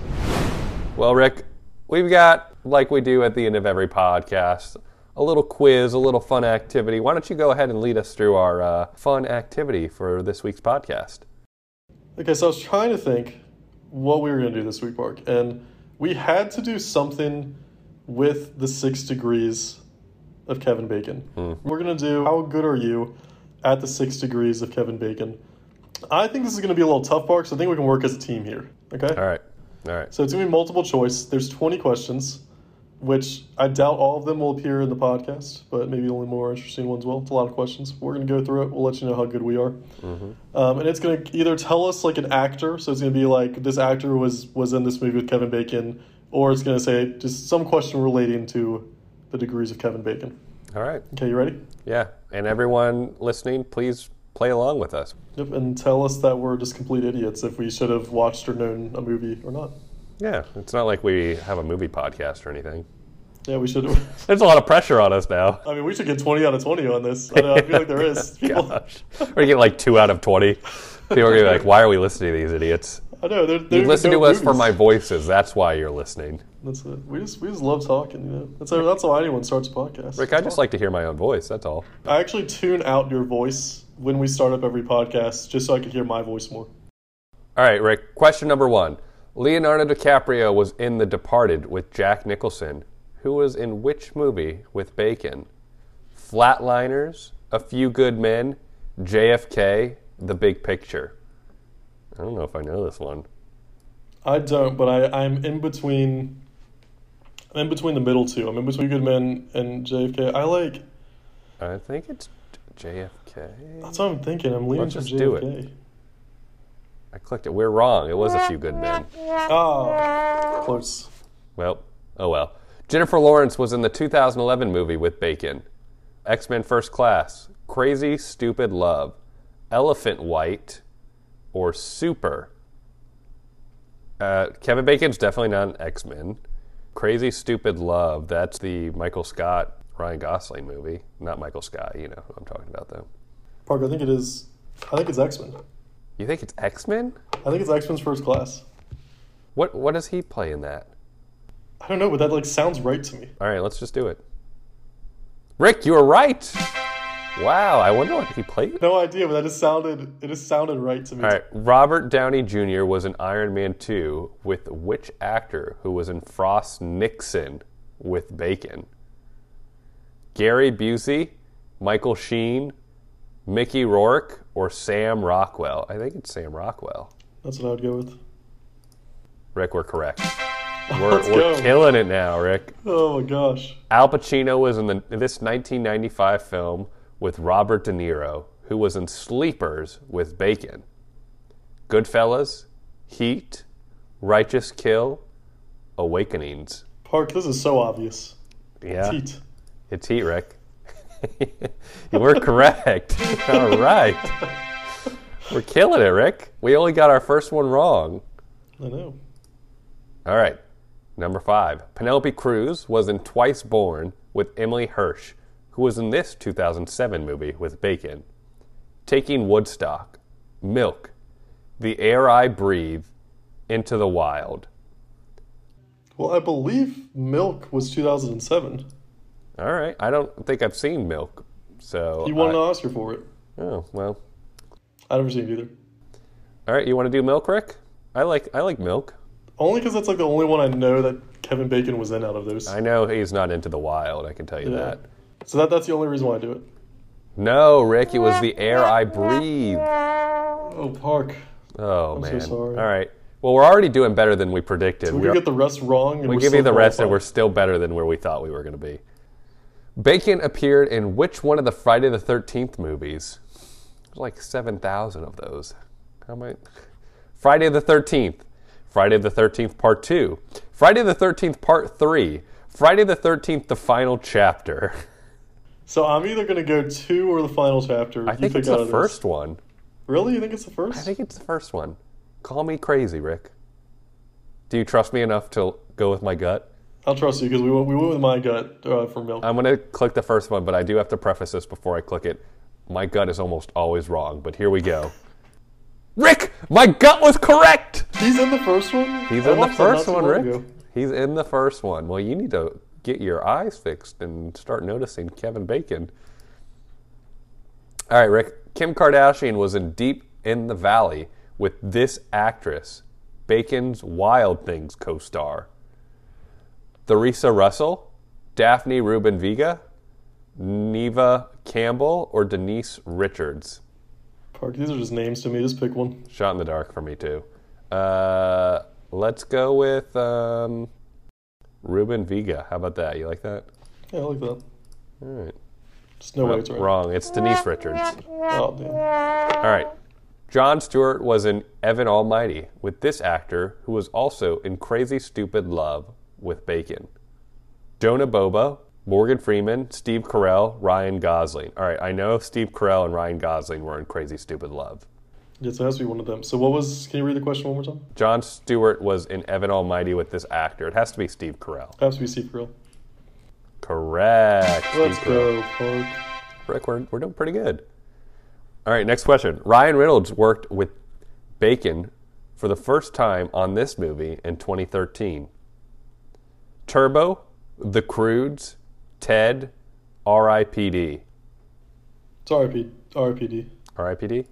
Well, Rick, we've got like we do at the end of every podcast, a little quiz, a little fun activity. Why don't you go ahead and lead us through our uh, fun activity for this week's podcast? Okay, so I was trying to think what we were going to do this week, Mark, and we had to do something with the six degrees of Kevin Bacon. Hmm. We're going to do how good are you at the six degrees of Kevin Bacon. I think this is going to be a little tough, Mark, so I think we can work as a team here. Okay? All right, all right. So it's going to be multiple choice. There's 20 questions, which I doubt all of them will appear in the podcast, but maybe only more interesting ones will. It's a lot of questions. We're going to go through it. We'll let you know how good we are. Um, and it's going to either tell us like an actor, so it's going to be like this actor was was in this movie with Kevin Bacon, or it's going to say just some question relating to the degrees of Kevin Bacon. All right. Okay, you ready? Yeah, and everyone listening, please play along with us. Yep. And tell us that we're just complete idiots if we should have watched or known a movie or not. Yeah, it's not like we have a movie podcast or anything. Yeah, we should. There's a lot of pressure on us now. I mean, we should get 20 out of 20 on this. I, know, I feel like there is. People, Gosh, we're gonna get like two out of twenty. People are gonna be like, "Why are we listening to these idiots?" I know. They're, You they're listen no to us for my voices. That's why you're listening. That's it. We just we just love talking. You know, that's that's how anyone starts a podcast. Rick, I just like to hear my own voice. That's all. I actually tune out your voice when we start up every podcast, just so I can hear my voice more. All right, Rick. Question number one. Leonardo DiCaprio was in The Departed with Jack Nicholson, who was in which movie with Bacon? Flatliners, A Few Good Men, JFK, The Big Picture. I don't know if I know this one. I don't, but I I'm in between. I'm in between the middle two. I'm in between Good Men and JFK. I like. I think it's JFK. That's what I'm thinking. I'm leaning Let's to just do it. I clicked it. We're wrong. It was A Few Good Men. Ah, close. Well, oh well. Jennifer Lawrence was in the 2011 movie with Bacon. X Men First Class, Crazy Stupid Love, Elephant White, or Super. Uh, Kevin Bacon's definitely not an X Men. Crazy Stupid Love, that's the Michael Scott, Ryan Gosling movie. Not Michael Scott, you know who I'm talking about though. Parker, I think it is. I think it's X Men. You think it's X Men? I think it's X Men's First Class. What, what does he play in that? I don't know, but that like sounds right to me. All right, let's just do it. Rick, you were right. Wow, I wonder what he played. No idea, but that just sounded. It just sounded right to me. All right, Robert Downey Jr. was in Iron Man 2 with which actor who was in Frost Nixon with Bacon? Gary Busey, Michael Sheen, Mickey Rourke, or Sam Rockwell? I think it's Sam Rockwell. That's what I would go with. Rick, we're correct. We're, we're killing it now, Rick. Oh my gosh. Al Pacino was in the, this 1995 film with Robert De Niro, who was in Sleepers with Bacon. Goodfellas, Heat, Righteous Kill, Awakenings. Park, this is so obvious. Yeah, Heat. it's Heat, Rick. You were correct. All right. We're killing it, Rick. We only got our first one wrong. I know. All right. Number five. Penelope Cruz was in Twice Born with Emily Hirsch, who was in this 2007 movie with Bacon. Taking Woodstock, Milk, The Air I Breathe, Into the Wild. Well, I believe Milk was 2007. All right. I don't think I've seen Milk. So. He won I- an Oscar for it. Oh, well. I've never seen it either. All right. You want to do Milk, Rick? I like I like Milk. Only because that's like the only one I know that Kevin Bacon was in out of those. I know he's not into the wild. I can tell you Yeah. that. So that, that's the only reason why I do it. No, Rick. It was The Air I Breathe. Oh, Park. Oh I'm so man. sorry. All right. Well, we're already doing better than we predicted. We We're- get the rest wrong. And we give you the rest, and we're still better than where we thought we were going to be. Bacon appeared in which one of the Friday the Thirteenth movies? There's like seven thousand of those. How am I? Friday the Thirteenth, Friday the Thirteenth Part Two, Friday the Thirteenth Part Three, Friday the Thirteenth the Final Chapter. So I'm either gonna go two or the final chapter. I You think it's the first one. Really? You think it's the first? I think it's the first one. Call me crazy, Rick. Do you trust me enough to go with my gut? I'll trust you because we went, we went with my gut uh, for Milk. I'm going to click the first one, but I do have to preface this before I click it. My gut is almost always wrong, but here we go. Rick, my gut was correct. He's in the first one. He's I in the watched that not first one, Rick. ago. He's in the first one. Well, you need to get your eyes fixed and start noticing Kevin Bacon. All right, Rick. Kim Kardashian was in Deep in the Valley with this actress, Bacon's Wild Things co star. Theresa Russell, Daphne Rubin Vega, Neva Campbell, or Denise Richards? Park. These are just names to me. Just pick one. Shot in the dark for me, too. Uh, let's go with um, Rubin Vega. How about that? You like that? Yeah, I like that. All right. Just no way it's right. Wrong. It's Denise Richards. Oh damn. All right. Jon Stewart was in Evan Almighty with this actor who was also in Crazy Stupid Love with Bacon. Jonah Bobo, Morgan Freeman, Steve Carell, Ryan Gosling. All right, I know Steve Carell and Ryan Gosling were in Crazy Stupid Love. Yeah, so it has to be one of them. So what was? Can you read the question one more time? Jon Stewart was in Evan Almighty with this actor. It has to be Steve Carell. Has to be Steve Carell. Correct. Let's Steve Carell. go, Park. Rick, we're, we're doing pretty good. All right, next question. Ryan Reynolds worked with Bacon for the first time on this movie in 2013? Turbo, The Croods, Ted, R.I.P.D. It's RIP, RIPD. R.I.P.D.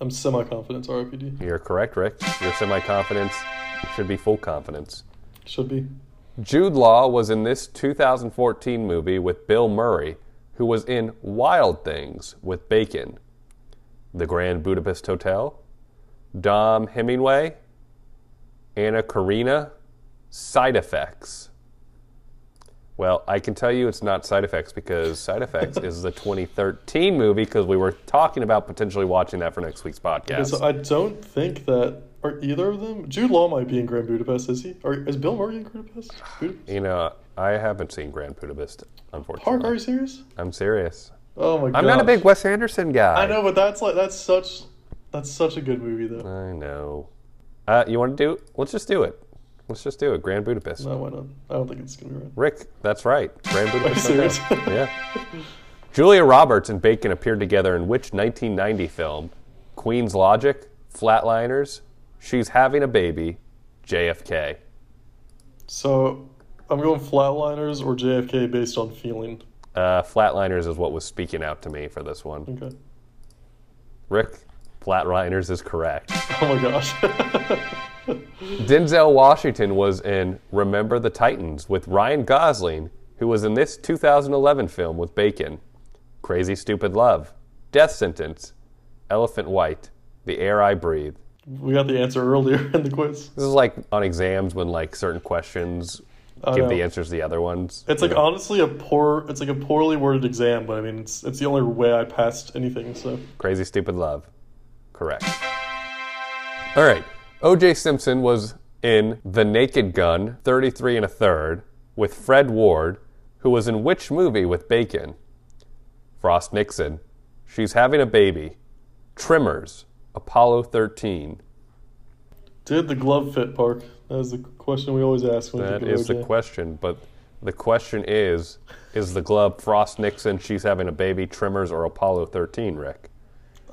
I'm semi confident it's RIPD. You're correct, Rick. Your semi confidence should be full confidence. Should be. Jude Law was in this 2014 movie with Bill Murray, who was in Wild Things with Bacon, The Grand Budapest Hotel, Dom Hemingway, Anna Karina, Side Effects. Well, I can tell you it's not Side Effects because Side Effects is the 2013 movie because we were talking about potentially watching that for next week's podcast. so I don't think that are either of them. Jude Law might be in Grand Budapest, is he? Or is Bill Murray in Budapest? Budapest? you know, I haven't seen Grand Budapest, unfortunately. Park, are you serious? I'm serious. Oh my god. I'm not a big Wes Anderson guy. I know, but that's like that's such that's such a good movie though. I know. Uh, you want to do? Let's just do it. Let's just do it. Grand Budapest. No, why not? I don't think it's gonna be right. Rick, that's right. Grand Budapest. serious? Yeah. Julia Roberts and Bacon appeared together in which 1990 film? Queen's Logic, Flatliners, She's Having a Baby, JFK. So I'm going Flatliners or JFK based on feeling. Uh, Flatliners is what was speaking out to me for this one. Okay. Rick, Flatliners is correct. Oh my gosh. Denzel Washington was in Remember the Titans with Ryan Gosling, who was in this 2011 film with Bacon. Crazy Stupid Love, Death Sentence, Elephant White, The Air I Breathe. we got the answer earlier in the quiz. This is like on exams when like certain questions I give know. the answers to the other ones. It's like know? honestly a poor it's like a poorly worded exam, but I mean it's it's the only way I passed anything, so Crazy Stupid Love. Correct. All right. OJ Simpson was in The Naked Gun, 33 and a third, with Fred Ward, who was in which movie with Bacon? Frost Nixon. She's having a baby. Tremors. Apollo 13. did the glove fit Park? That is the question we always ask when we That think the question, but the question is is the glove Frost Nixon, She's Having a Baby, Tremors, or Apollo 13, Rick?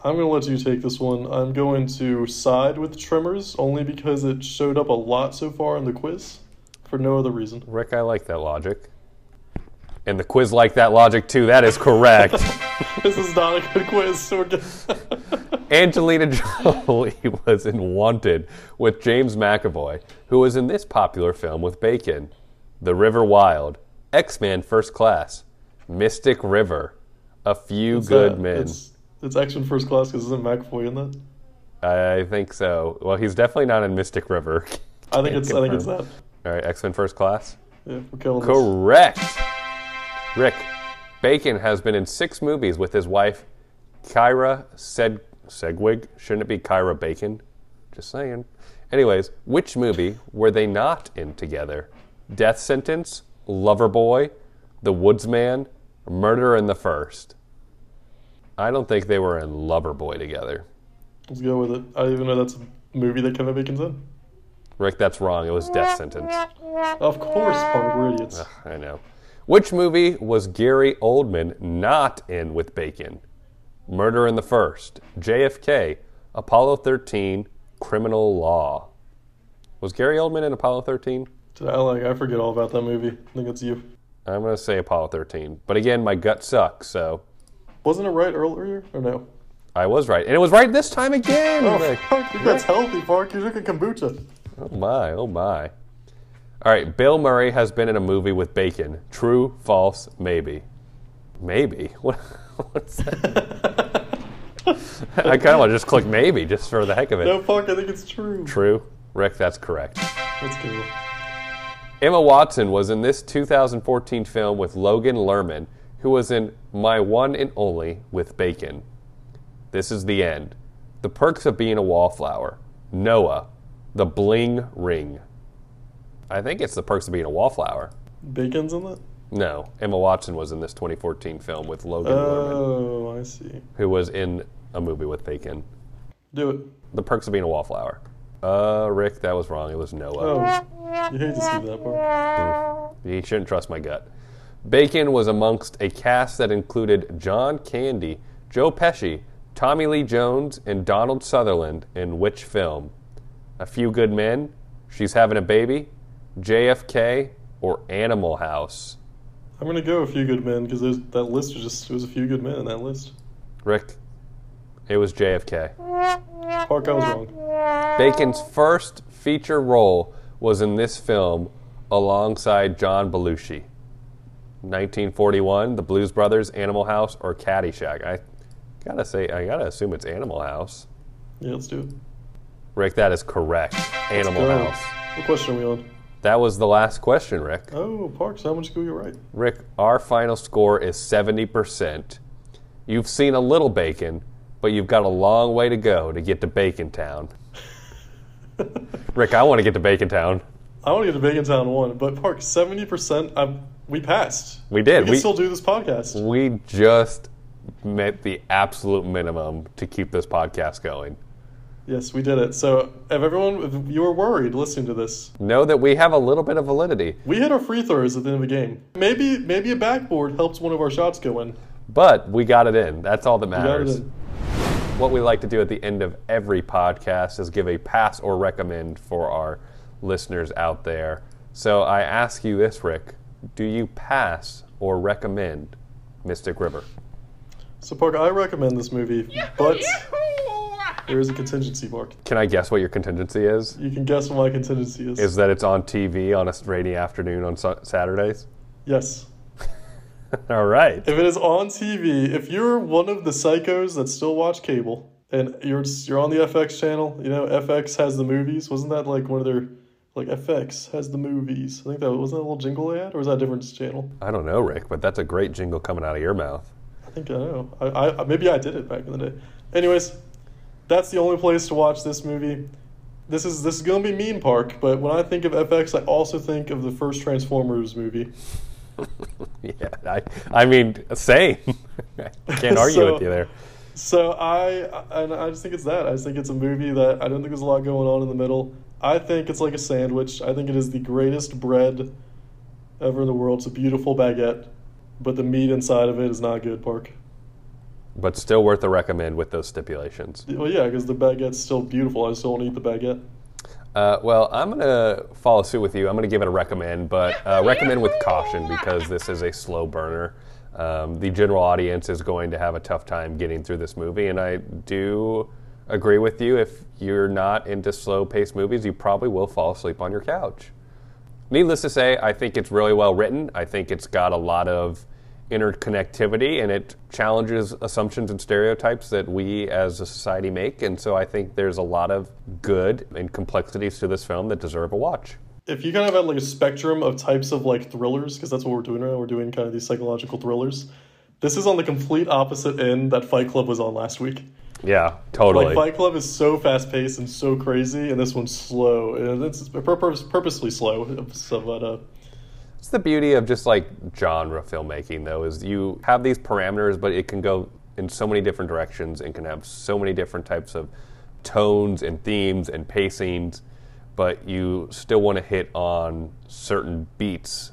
I'm gonna let you take this one. I'm going to side with Tremors only because it showed up a lot so far in the quiz, for no other reason. Rick, I like that logic. And the quiz like that logic too. That is correct. this is not a good quiz. So we're. Angelina Jolie was in Wanted with James McAvoy, who was in this popular film with Bacon, The River Wild, X Men First Class, Mystic River, A Few Good Uh, Men. It's it's X Men First Class because isn't McAvoy in that? I think so. Well, he's definitely not in Mystic River. I think it's I think it's that. All right, X Men First Class. Yeah, we're killing this. Correct. Rick, Bacon has been in six movies with his wife, Kyra Sed- Segwig. Shouldn't it be Kyra Bacon? Just saying. Anyways, which movie were they not in together? Death Sentence, Loverboy, The Woodsman, Murder in the First. I don't think they were in Loverboy together. Let's go with it. I didn't even know that's a movie that Kevin Bacon's in. Rick, that's wrong. It was Death Sentence. Of course, Park. We're idiots. I know. Which movie was Gary Oldman not in with Bacon? Murder in the First, JFK, Apollo 13, Criminal Law. Was Gary Oldman in Apollo 13? I like? I forget all about that movie. I think it's you. I'm going to say Apollo 13. But again, my gut sucks, so Wasn't it right earlier or no? I was right. And it was right this time again. Oh, fuck, you that's healthy, Park. You're drinking kombucha. Oh my, oh my. All right, Bill Murray has been in a movie with Bacon. True, false, maybe. Maybe? What, what's that? I kind of want to just click maybe just for the heck of it. No, fuck, I think it's true. True. Rick, that's correct. Let's go. Emma Watson was in this 2014 film with Logan Lerman, who was in My One and Only with Bacon. This is the end. The Perks of Being a Wallflower. Noah. The Bling Ring. I think it's The Perks of Being a Wallflower. Bacon's in that. No, Emma Watson was in this 2014 film with Logan Lerman, Oh, I see. who was in a movie with Bacon. Do it. The Perks of Being a Wallflower. Uh, Rick, that was wrong. It was Noah. Oh, you hate to see that part. You shouldn't trust my gut. Bacon was amongst a cast that included John Candy, Joe Pesci, Tommy Lee Jones, and Donald Sutherland in which film? A Few Good Men, She's Having a Baby, JFK, or Animal House? I'm gonna go a few good men because that list was just it was a few good men in that list. Rick, it was JFK. Park, I was wrong. Bacon's first feature role was in this film alongside John Belushi. 1941, The Blues Brothers, Animal House, or Caddyshack. I gotta say, I gotta assume it's Animal House. Yeah, let's do it. Rick, that is correct. Animal Go. House. What question are we on? That was the last question, Rick. Oh, Parks, how much go you right? Rick, our final score is 70%. You've seen a little bacon, but you've got a long way to go to get to Bacon Town. Rick, I want to get to Bacon Town. I want to get to Bacon Town one, but Park, seventy percent. We passed. We did. We We- still do this podcast. We just met the absolute minimum to keep this podcast going. Yes, we did it. So, if everyone, if you were worried listening to this, Know that we have a little bit of validity, we hit our free throws at the end of the game. Maybe, maybe a backboard helps one of our shots go in. but we got it in. That's all that We got it matters. What we like to do at the end of every podcast is give a pass or recommend for our listeners out there. So I ask you this, Rick do you pass or recommend Mystic River? So, Park, I recommend this movie, but there is a contingency, Mark. Can I guess what your contingency is? You can guess what my contingency is. Is that it's on TV on a rainy afternoon on Sa- Saturdays? yes. All right. If it is on TV, if you're one of the psychos that still watch cable and you're just, you're on the FX channel, you know FX has the movies. Wasn't that like one of their like FX has the movies? I think that wasn't that a little jingle they had, or was that a different channel? I don't know, Rick, but that's a great jingle coming out of your mouth. I think I know. I, I maybe I did it back in the day. Anyways, that's the only place to watch this movie. This is this is gonna be Mean Park, but when I think of FX, I also think of the first Transformers movie. Yeah, I, I mean, same. Can't argue So- with you there. So I and I just think it's that. I just think it's a movie that I don't think there's a lot going on in the middle. I think it's like a sandwich. I think it is the greatest bread ever in the world. It's a beautiful baguette, but the meat inside of it is not good, Park. But still worth a recommend with those stipulations. Well, yeah, because the baguette's still beautiful. I still want to eat the baguette. Uh, well, I'm going to follow suit with you. I'm going to give it a recommend, but uh, recommend with caution because this is a slow burner. Um, the general audience is going to have a tough time getting through this movie, and I do agree with you. If you're not into slow paced movies, you probably will fall asleep on your couch. Needless to say, I think it's really well written. I think it's got a lot of interconnectivity and it challenges assumptions and stereotypes that we as a society make. And so I think there's a lot of good and complexities to this film that deserve a watch. If you kind of had like a spectrum of types of like thrillers, because that's what we're doing right now, we're doing kind of these psychological thrillers. This is on the complete opposite end that Fight Club was on last week. Yeah, totally. Like Fight Club is so fast paced and so crazy, and this one's slow. And it's purposely slow. So, but uh, It's the beauty of just like genre filmmaking, though, is you have these parameters, but it can go in so many different directions and can have so many different types of tones and themes and pacings, but you still want to hit on certain beats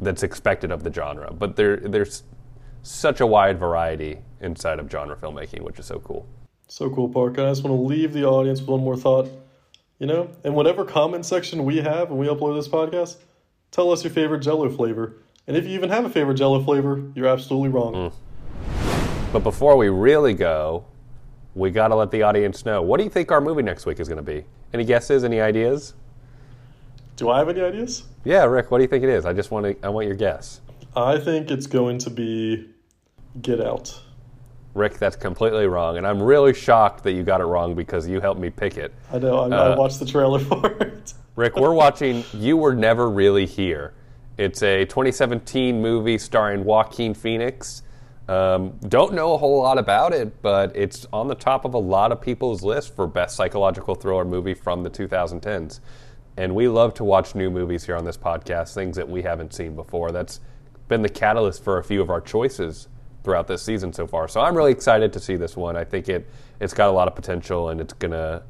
that's expected of the genre. But there, there's such a wide variety inside of genre filmmaking, which is so cool. So cool, Park. And I just want to leave the audience with one more thought. You know, in whatever comment section we have when we upload this podcast, tell us your favorite Jello flavor. And if you even have a favorite Jello flavor, you're absolutely wrong. Mm. But before we really go, we got to let the audience know what do you think our movie next week is going to be? Any guesses? Any ideas? Do I have any ideas? Yeah, Rick, what do you think it is? I just want to I want your guess. I think it's going to be Get Out. Rick, that's completely wrong, and I'm really shocked that you got it wrong because you helped me pick it. I know. I, I Uh, watched the trailer for it. Rick, we're watching You Were Never Really Here. It's a 2017 movie starring Joaquin Phoenix. Um, don't know a whole lot about it, but it's on the top of a lot of people's list for best psychological thriller movie from the 2010s. And we love to watch new movies here on this podcast, things that we haven't seen before. That's been the catalyst for a few of our choices throughout this season so far. So I'm really excited to see this one. I think it it's got a lot of potential and it's gonna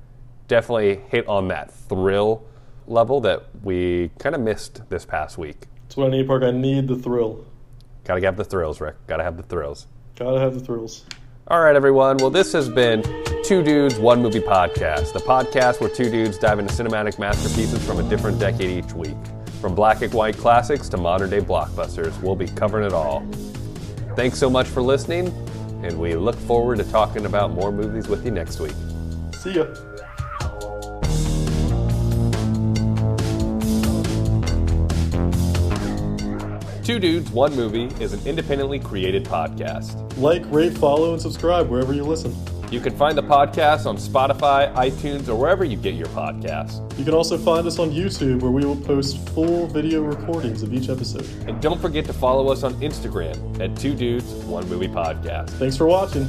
definitely hit on that thrill level that we kind of missed this past week. That's what I need, Park. I need the thrill. Gotta have the thrills, Rick. Gotta have the thrills. Gotta have the thrills. All right, everyone. Well, this has been Two Dudes, One Movie Podcast, the podcast where two dudes dive into cinematic masterpieces from a different decade each week. From black and white classics to modern day blockbusters, we'll be covering it all. Thanks so much for listening, and we look forward to talking about more movies with you next week. See ya. Two Dudes, One Movie is an independently created podcast. Like, rate, follow, and subscribe wherever you listen. You can find the podcast on Spotify, iTunes, or wherever you get your podcasts. You can also find us on YouTube where we will post full video recordings of each episode. And don't forget to follow us on Instagram at Two Dudes, One Movie Podcast. Thanks for watching.